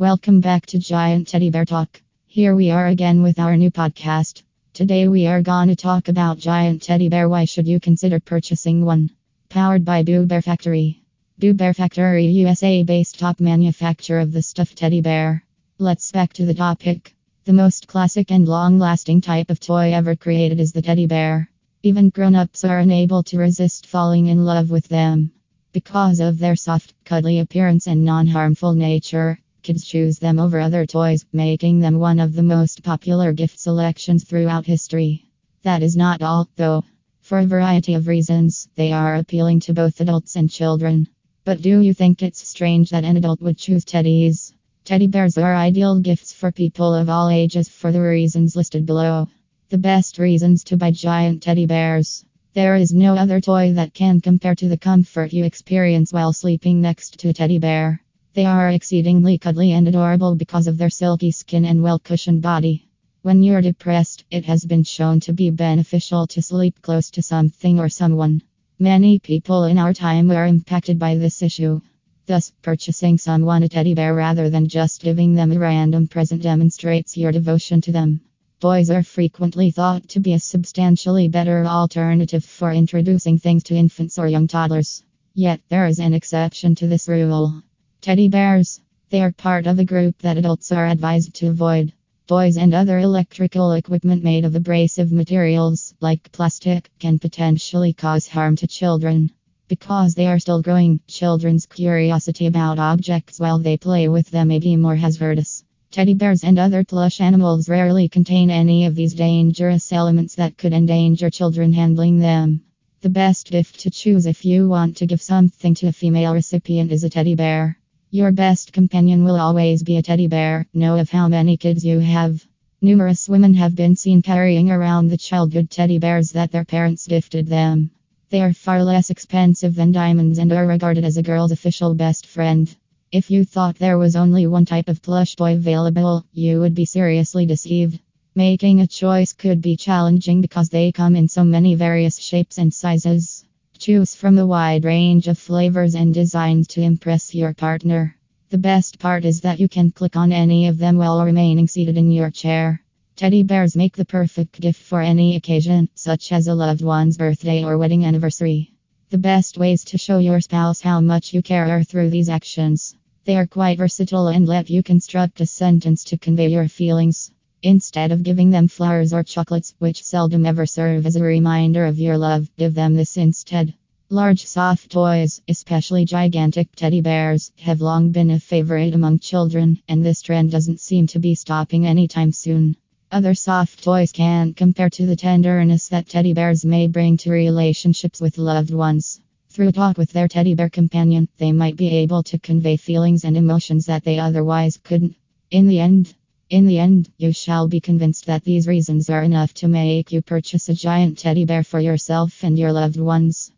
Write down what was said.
Welcome back to Giant Teddy Bear Talk. Here we are again with our new podcast. Today we are to talk about Giant Teddy Bear. Why should you consider purchasing one? Powered by Boo Bear Factory. Boo Bear Factory, USA based top manufacturer of the stuffed teddy bear. Let's back to the topic. The most classic and long lasting type of toy ever created is the teddy bear. Even grown ups are unable to resist falling in love with them. Because of their soft, cuddly appearance and non harmful nature, kids choose them over other toys, making them one of the most popular gift selections throughout history. That is not all, though. For a variety of reasons, they are appealing to both adults and children. But do you think it's strange that an adult would choose teddies? Teddy bears are ideal gifts for people of all ages for the reasons listed below. The best reasons to buy giant teddy bears. There is no other toy that can compare to the comfort you experience while sleeping next to a teddy bear. They are exceedingly cuddly and adorable because of their silky skin and well cushioned body. When you're depressed, it has been shown to be beneficial to sleep close to something or someone. Many people in our time are impacted by this issue. Thus, purchasing someone a teddy bear rather than just giving them a random present demonstrates your devotion to them. Boys are frequently thought to be a substantially better alternative for introducing things to infants or young toddlers. Yet, there is an exception to this rule. Teddy bears. They are part of a group that adults are advised to avoid. Toys and other electrical equipment made of abrasive materials, like plastic, can potentially cause harm to children. Because they are still growing, children's curiosity about objects while they play with them may be more hazardous. Teddy bears and other plush animals rarely contain any of these dangerous elements that could endanger children handling them. The best gift to choose if you want to give something to a female recipient is a teddy bear. Your best companion will always be a teddy bear, know of how many kids you have. Numerous women have been seen carrying around the childhood teddy bears that their parents gifted them. They are far less expensive than diamonds and are regarded as a girl's official best friend. If you thought there was only one type of plush toy available, you would be seriously deceived. Making a choice could be challenging because they come in so many various shapes and sizes. Choose from a wide range of flavors and designs to impress your partner. The best part is that you can click on any of them while remaining seated in your chair. Teddy bears make the perfect gift for any occasion, such as a loved one's birthday or wedding anniversary. The best ways to show your spouse how much you care are through these actions. They are quite versatile and let you construct a sentence to convey your feelings. Instead of giving them flowers or chocolates, which seldom ever serve as a reminder of your love, give them this instead. Large soft toys, especially gigantic teddy bears, have long been a favorite among children, and this trend doesn't seem to be stopping anytime soon. Other soft toys can't compare to the tenderness that teddy bears may bring to relationships with loved ones. Through talk with their teddy bear companion, they might be able to convey feelings and emotions that they otherwise couldn't. In the end, in the end, you shall be convinced that these reasons are enough to make you purchase a giant teddy bear for yourself and your loved ones.